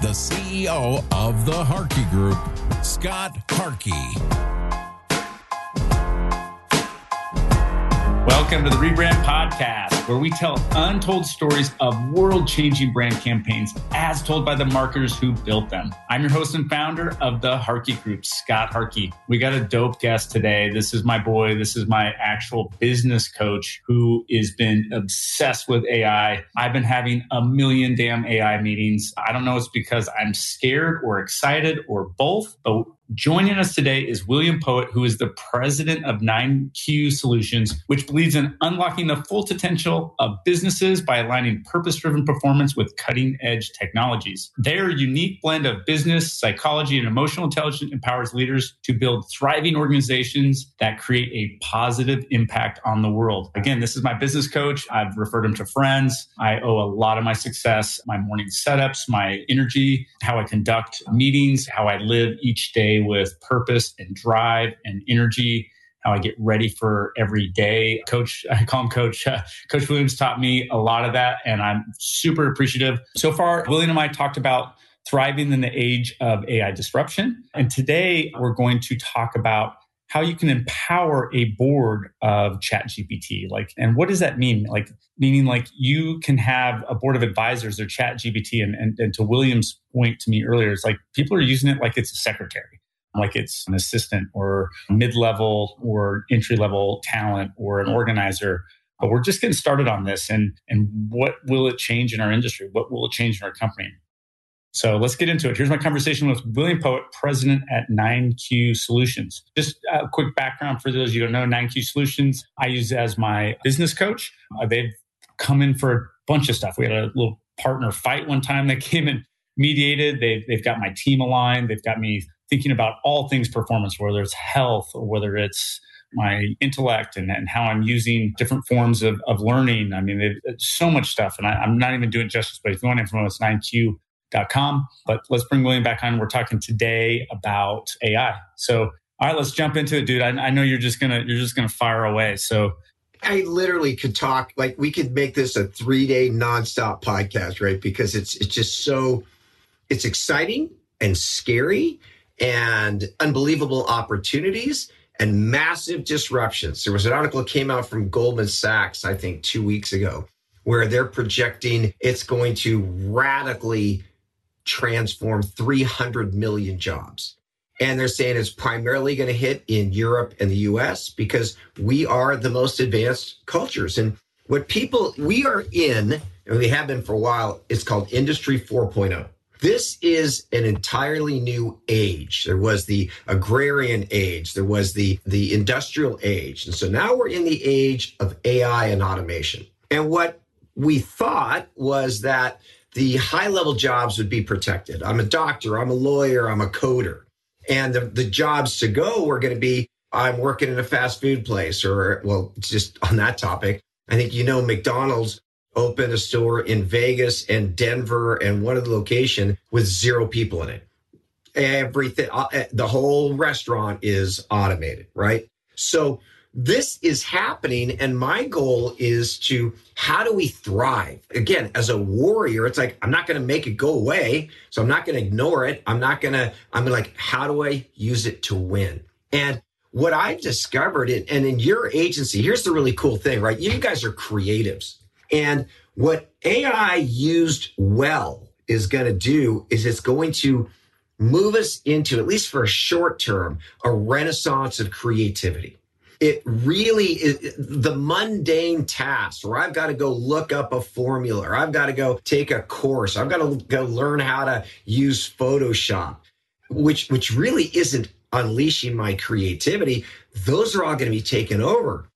the CEO of the Harkey Group, Scott Harkey. Welcome to the Rebrand Podcast, where we tell untold stories of world changing brand campaigns as told by the marketers who built them. I'm your host and founder of the Harkey Group, Scott Harkey. We got a dope guest today. This is my boy. This is my actual business coach who has been obsessed with AI. I've been having a million damn AI meetings. I don't know it's because I'm scared or excited or both, but Joining us today is William Poett, who is the president of 9Q Solutions, which believes in unlocking the full potential of businesses by aligning purpose driven performance with cutting edge technologies. Their unique blend of business, psychology, and emotional intelligence empowers leaders to build thriving organizations that create a positive impact on the world. Again, this is my business coach. I've referred him to friends. I owe a lot of my success, my morning setups, my energy, how I conduct meetings, how I live each day with purpose and drive and energy how I get ready for every day. Coach, I call him Coach. Uh, Coach Williams taught me a lot of that, and I'm super appreciative. So far, William and I talked about thriving in the age of AI disruption. And today we're going to talk about how you can empower a board of ChatGPT like and what does that mean like meaning like you can have a board of advisors or ChatGPT and, and, and to william's point to me earlier it's like people are using it like it's a secretary like it's an assistant or mid level or entry level talent or an organizer. But we're just getting started on this. And, and what will it change in our industry? What will it change in our company? So let's get into it. Here's my conversation with William Poett, president at 9Q Solutions. Just a quick background for those you don't know 9Q Solutions, I use as my business coach. Uh, they've come in for a bunch of stuff. We had a little partner fight one time that came and mediated. They've, they've got my team aligned. They've got me thinking about all things performance, whether it's health or whether it's my intellect and, and how I'm using different forms of, of learning. I mean, so much stuff, and I, am not even doing justice. But if you want info, it's 9q.com. But let's bring William back on. We're talking today about AI. So, all right, let's jump into it, dude. I, I know you're just gonna you're just gonna fire away. So. I literally could talk like we could make this a three day nonstop podcast, right? Because it's it's just so it's exciting and scary and unbelievable opportunities and massive disruptions. There was an article that came out from Goldman Sachs, I think, two weeks ago, where they're projecting it's going to radically transform 300 million jobs. And they're saying it's primarily going to hit in Europe and the US because we are the most advanced cultures. And what people, we are in, and we have been for a while, it's called Industry 4.0. This is an entirely new age. There was the agrarian age, there was the, the industrial age. And so now we're in the age of AI and automation. And what we thought was that the high level jobs would be protected. I'm a doctor, I'm a lawyer, I'm a coder. And the, the jobs to go were going to be I'm working in a fast food place, or, well, just on that topic. I think you know McDonald's opened a store in Vegas and Denver and one of the location with zero people in it. Everything, uh, eh, the whole restaurant is automated, right? So this is happening. And my goal is to how do we thrive? Again, as a warrior, it's like, I'm not going to make it go away. So I'm not going to ignore it. I'm not going to, I'm like, how do I use it to win? And what I've discovered, and in your agency, here's the really cool thing, right? You guys are creatives. And what AI used well is going to do is it's going to move us into, at least for a short term, a renaissance of creativity. It really is the mundane tasks where I've got to go look up a formula, or I've got to go take a course, I've got to go learn how to use Photoshop, which which really isn't unleashing my creativity. Those are all going to be taken over.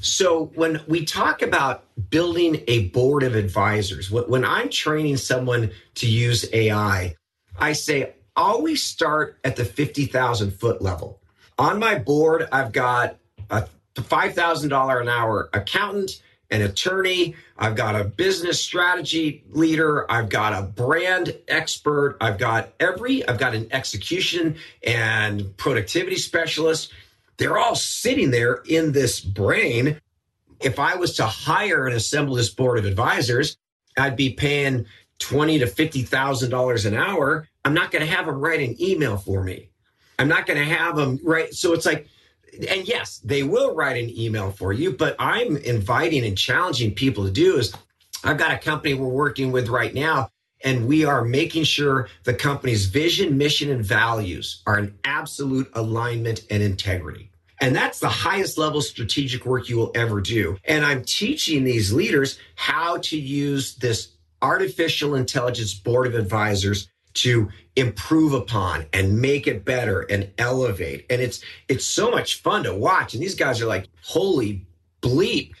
So when we talk about building a board of advisors, when I'm training someone to use AI, I say always start at the 50,000 foot level. On my board, I've got a $5,000 an hour accountant, an attorney, I've got a business strategy leader, I've got a brand expert, I've got every, I've got an execution and productivity specialist. They're all sitting there in this brain. If I was to hire and assemble this board of advisors, I'd be paying twenty to fifty thousand dollars an hour. I'm not going to have them write an email for me. I'm not going to have them write. So it's like, and yes, they will write an email for you. But I'm inviting and challenging people to do is, I've got a company we're working with right now and we are making sure the company's vision, mission, and values are in absolute alignment and integrity. And that's the highest level strategic work you will ever do. And I'm teaching these leaders how to use this artificial intelligence board of advisors to improve upon and make it better and elevate. And it's it's so much fun to watch. And these guys are like, holy bleep.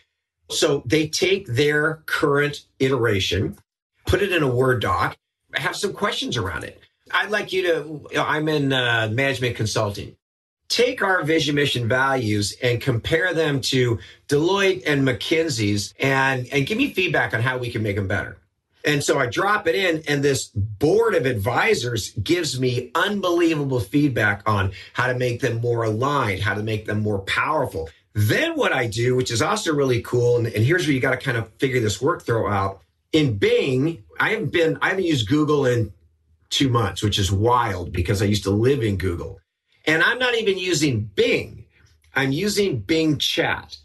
So they take their current iteration put it in a Word doc, have some questions around it. I'd like you to, I'm in uh, management consulting. Take our vision, mission, values and compare them to Deloitte and McKinsey's and, and give me feedback on how we can make them better. And so I drop it in, and this board of advisors gives me unbelievable feedback on how to make them more aligned, how to make them more powerful. Then what I do, which is also really cool, and, and here's where you got to kind of figure this workflow out in Bing, I haven't been, I haven't used Google in two months, which is wild because I used to live in Google. And I'm not even using Bing. I'm using Bing Chat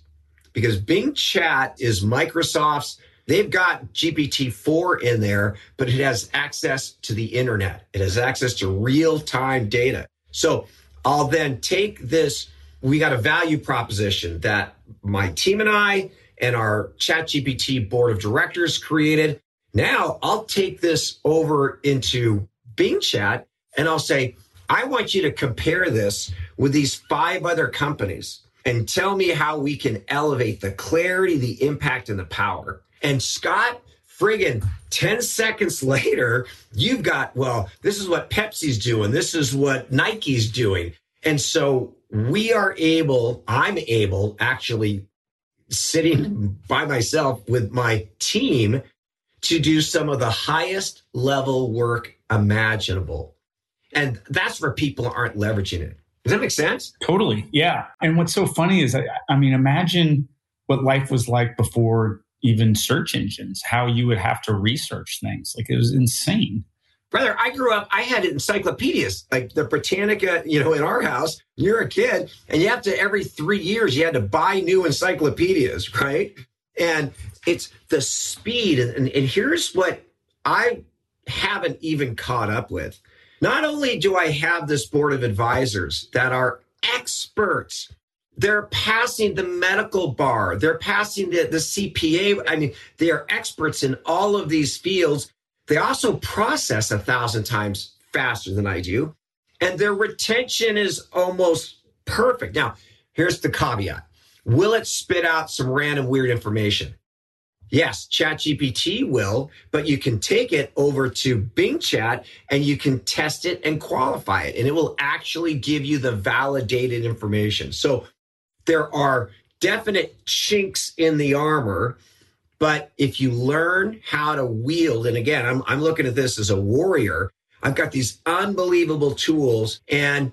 because Bing Chat is Microsoft's, they've got GPT-4 in there, but it has access to the internet. It has access to real time data. So I'll then take this, we got a value proposition that my team and I and our ChatGPT board of directors created. Now I'll take this over into Bing Chat and I'll say, I want you to compare this with these five other companies and tell me how we can elevate the clarity, the impact, and the power. And Scott, friggin' 10 seconds later, you've got, well, this is what Pepsi's doing. This is what Nike's doing. And so we are able, I'm able actually sitting by myself with my team to do some of the highest level work imaginable. And that's where people aren't leveraging it. Does that make sense? Totally. Yeah. And what's so funny is, I, I mean, imagine what life was like before even search engines, how you would have to research things. Like it was insane. Brother, I grew up, I had encyclopedias, like the Britannica, you know, in our house. You're a kid, and you have to, every three years, you had to buy new encyclopedias, right? And it's the speed. And, and, and here's what I haven't even caught up with. Not only do I have this board of advisors that are experts, they're passing the medical bar, they're passing the, the CPA. I mean, they are experts in all of these fields they also process a thousand times faster than I do, and their retention is almost perfect. Now, here's the caveat Will it spit out some random weird information? Yes, ChatGPT will, but you can take it over to Bing Chat and you can test it and qualify it, and it will actually give you the validated information. So there are definite chinks in the armor but if you learn how to wield, and again, I'm, I'm looking at this as a warrior, I've got these unbelievable tools and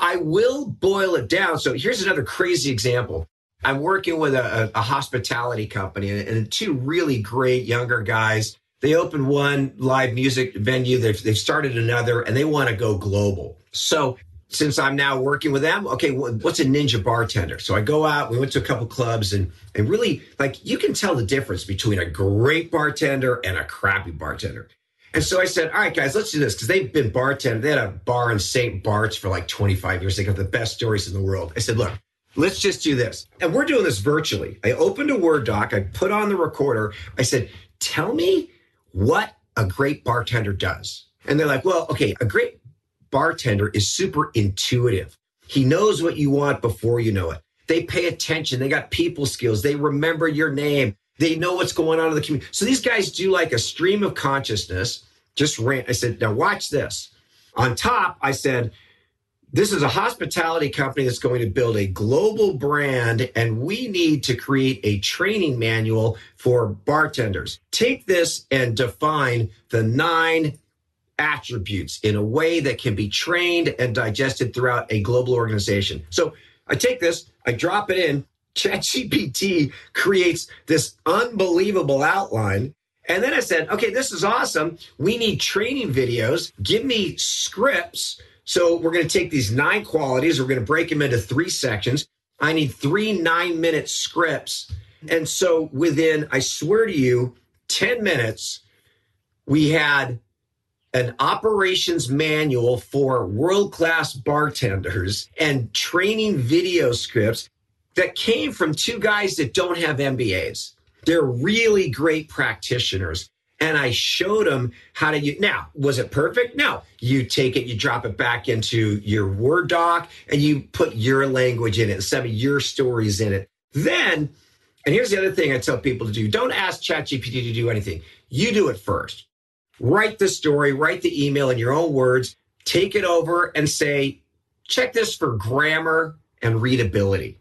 I will boil it down. So here's another crazy example. I'm working with a, a hospitality company and, two really great younger guys. They opened one live music venue. They've, they've started another and they want to go global. So since I'm now working with them, okay, what's a ninja bartender? So I go out, we went to a couple clubs and and really like you can tell the difference between a great bartender and a crappy bartender. And so I said, all right, guys, let's do this because they've been bartending. They had a bar in St. Bart's for like 25 years. They got the best stories in the world. I said, look, let's just do this. And we're doing this virtually. I opened a Word doc. I put on the recorder. I said, tell me what a great bartender does. And they're like, well, okay, a great bartender is super intuitive. He knows what you want before you know it. They pay attention. They got people skills. They remember your name. They know what's going on in the community. So these guys do like a stream of consciousness. Just ran. I said, now watch this. On top, I said, this is a hospitality company that's going to build a global brand, and we need to create a training manual for bartenders. Take this and define the nine attributes in a way that can be trained and digested throughout a global organization. So I take this, I drop it in, ChatGPT creates this unbelievable outline. And then I said, okay, this is awesome. We need training videos. Give me scripts. So we're going to take these nine qualities. We're going to break them into three sections. I need three nine minute scripts. And so within, I swear to you, 10 minutes, we had an operations manual for world class bartenders and training video scripts that came from two guys that don't have MBAs. They're really great practitioners. And I showed them how to use. Now, was it perfect? No. You take it, you drop it back into your Word doc, and you put your language in it, some of your stories in it. Then, and here's the other thing I tell people to do don't ask ChatGPT to do anything. You do it first. Write the story, write the email in your own words, take it over and say, check this for grammar and readability.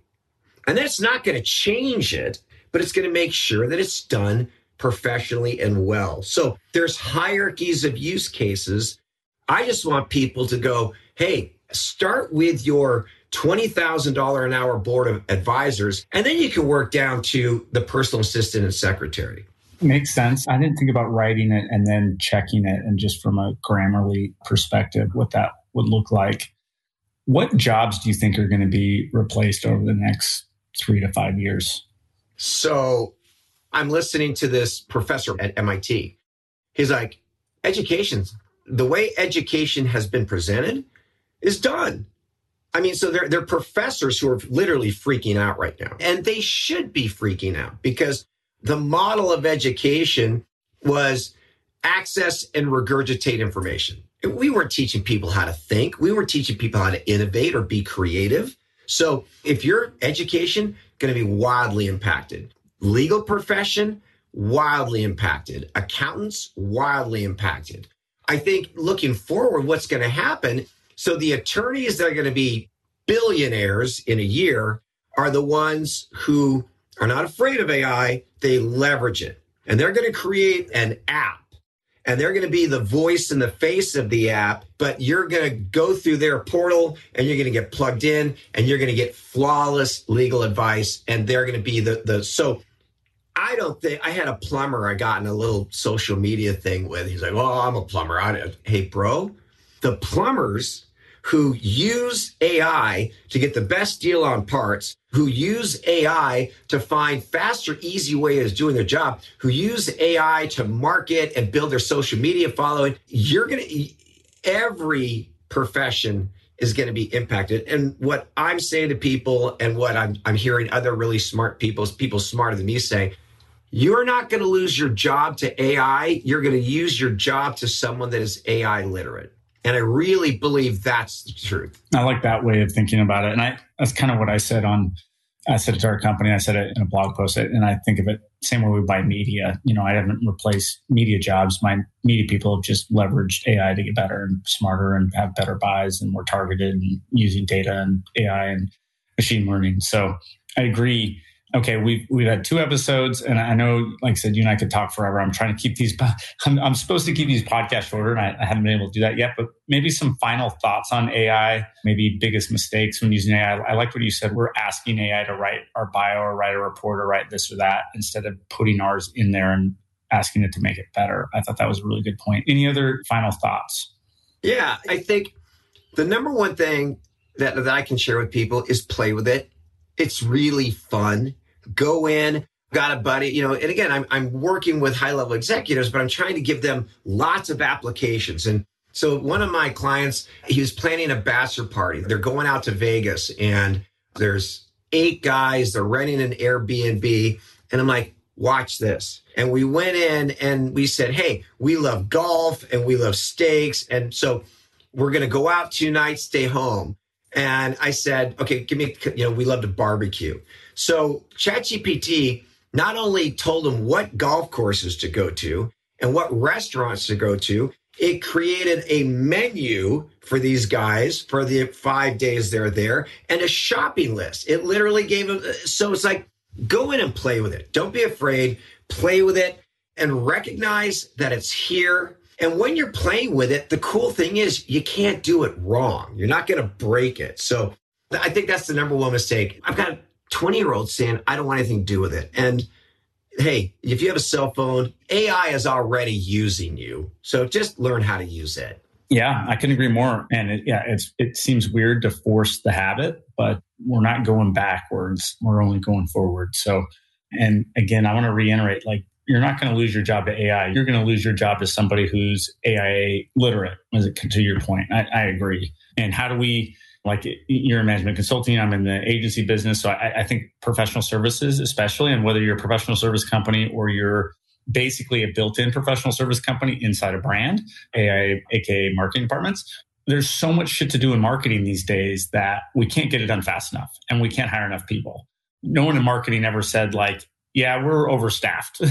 And that's not going to change it, but it's going to make sure that it's done professionally and well. So there's hierarchies of use cases. I just want people to go, hey, start with your $20,000 an hour board of advisors, and then you can work down to the personal assistant and secretary. Makes sense. I didn't think about writing it and then checking it, and just from a Grammarly perspective, what that would look like. What jobs do you think are going to be replaced over the next three to five years? So I'm listening to this professor at MIT. He's like, education's the way education has been presented is done. I mean, so they're, they're professors who are literally freaking out right now. And they should be freaking out because the model of education was access and regurgitate information. We weren't teaching people how to think. We weren't teaching people how to innovate or be creative. So if your education going to be wildly impacted, legal profession wildly impacted, accountants wildly impacted. I think looking forward, what's going to happen? So the attorneys that are going to be billionaires in a year are the ones who are not afraid of AI. They leverage it and they're going to create an app and they're going to be the voice and the face of the app, but you're going to go through their portal and you're going to get plugged in and you're going to get flawless legal advice and they're going to be the the so I don't think I had a plumber I got in a little social media thing with. He's like, "Oh, I'm a plumber." I, hey, bro, the plumbers who use AI to get the best deal on parts, who use AI to find faster, easy ways of doing their job, who use AI to market and build their social media following, you're going to, every profession is going to be impacted. And what I'm saying to people and what I'm, I'm hearing other really smart people, people smarter than me say, you're not going to lose your job to AI. You're going to use your job to someone that is AI literate. And I really believe that's the truth. I like that way of thinking about it. And I that's kind of what I said on I said it to our company, I said it in a blog post, and I think of it same way we buy media. You know, I haven't replaced media jobs. My media people have just leveraged AI to get better and smarter and have better buys and more targeted and using data and AI and machine learning. So I agree okay, we've we've had two episodes, and I know, like I said, you and I could talk forever. I'm trying to keep these. I'm, I'm supposed to keep these podcasts shorter, and I, I, haven't been able to do that yet. But maybe some final thoughts on AI. Maybe biggest mistakes when using AI. I like what you said. We're asking AI to write our bio or write a report or write this or that instead of putting ours in there and asking it to make it better. I thought that was a really good point. Any other final thoughts? Yeah, I think the number one thing that, that I can share with people is play with it. It's really fun go in, got a buddy, you know, and again, I'm, I'm working with high level executives, but I'm trying to give them lots of applications. And so one of my clients, he was planning a bachelor party. They're going out to Vegas and there's eight guys, they're renting an Airbnb. And I'm like, watch this. And we went in and we said, hey, we love golf and we love steaks. And so we're going to go out two nights, stay home. And I said, okay, give me, you know, we love to barbecue. So ChatGPT not only told them what golf courses to go to and what restaurants to go to, it created a menu for these guys for the five days they're there and a shopping list. It literally gave them, so it's like, go in and play with it. Don't be afraid, play with it and recognize that it's here. And when you're playing with it, the cool thing is you can't do it wrong. You're not going to break it. So I think that's the number one mistake. I've got a 20 year olds saying, I don't want anything to do with it. And hey, if you have a cell phone, AI is already using you. So just learn how to use it. Yeah, I can agree more. And it, yeah, it's it seems weird to force the habit, but we're not going backwards. We're only going forward. So, and again, I want to reiterate, like you're not going to lose your job to AI. You're going to lose your job to somebody who's AI literate. As it to your point, I, I agree. And how do we like you're in management consulting, I'm in the agency business. So I, I think professional services, especially, and whether you're a professional service company or you're basically a built-in professional service company inside a brand, AI, aka marketing departments. There's so much shit to do in marketing these days that we can't get it done fast enough and we can't hire enough people. No one in marketing ever said like, yeah, we're overstaffed.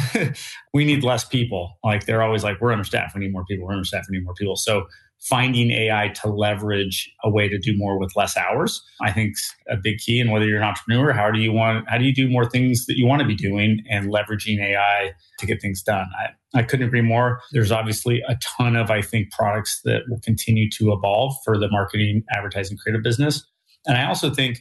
we need less people. Like they're always like, we're understaffed. We need more people. We're understaffed. We need more people. So finding AI to leverage a way to do more with less hours, I think is a big key. And whether you're an entrepreneur, how do you want, how do you do more things that you want to be doing and leveraging AI to get things done? I, I couldn't agree more. There's obviously a ton of, I think, products that will continue to evolve for the marketing, advertising, creative business. And I also think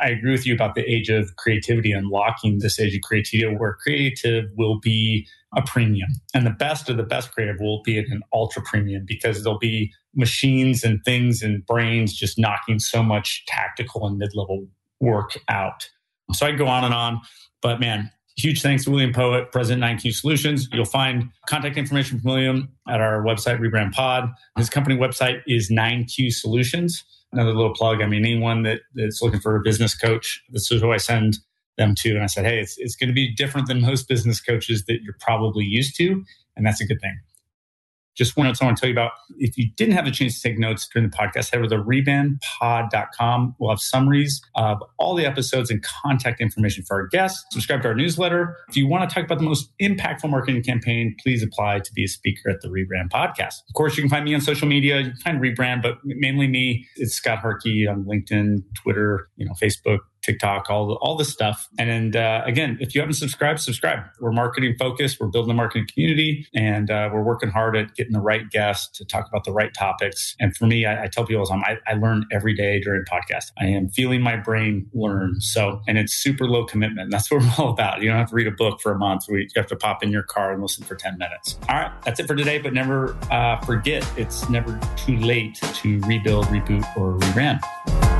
I agree with you about the age of creativity, unlocking this age of creativity where creative will be a premium. And the best of the best creative will be at an ultra premium because there'll be machines and things and brains just knocking so much tactical and mid level work out. So I go on and on. But man, huge thanks to William Poett, President 9Q Solutions. You'll find contact information from William at our website, Rebrand Pod. His company website is 9Q Solutions. Another little plug. I mean, anyone that, that's looking for a business coach, this is who I send them to. And I said, hey, it's, it's going to be different than most business coaches that you're probably used to. And that's a good thing. Just one note I want to tell you about. If you didn't have a chance to take notes during the podcast, head over to rebrandpod.com. We'll have summaries of all the episodes and contact information for our guests. Subscribe to our newsletter. If you want to talk about the most impactful marketing campaign, please apply to be a speaker at the Rebrand podcast. Of course, you can find me on social media. You can find Rebrand, but mainly me. It's Scott Harkey on LinkedIn, Twitter, you know, Facebook, TikTok, all the, all the stuff. And uh, again, if you haven't subscribed, subscribe. We're marketing focused. We're building a marketing community, and uh, we're working hard at getting the right guests to talk about the right topics. And for me, I, I tell people time, I, I learn every day during podcast. I am feeling my brain learn. So, and it's super low commitment. That's what we're all about. You don't have to read a book for a month. You have to pop in your car and listen for 10 minutes. All right, that's it for today. But never uh, forget, it's never too late to rebuild, reboot, or rebrand.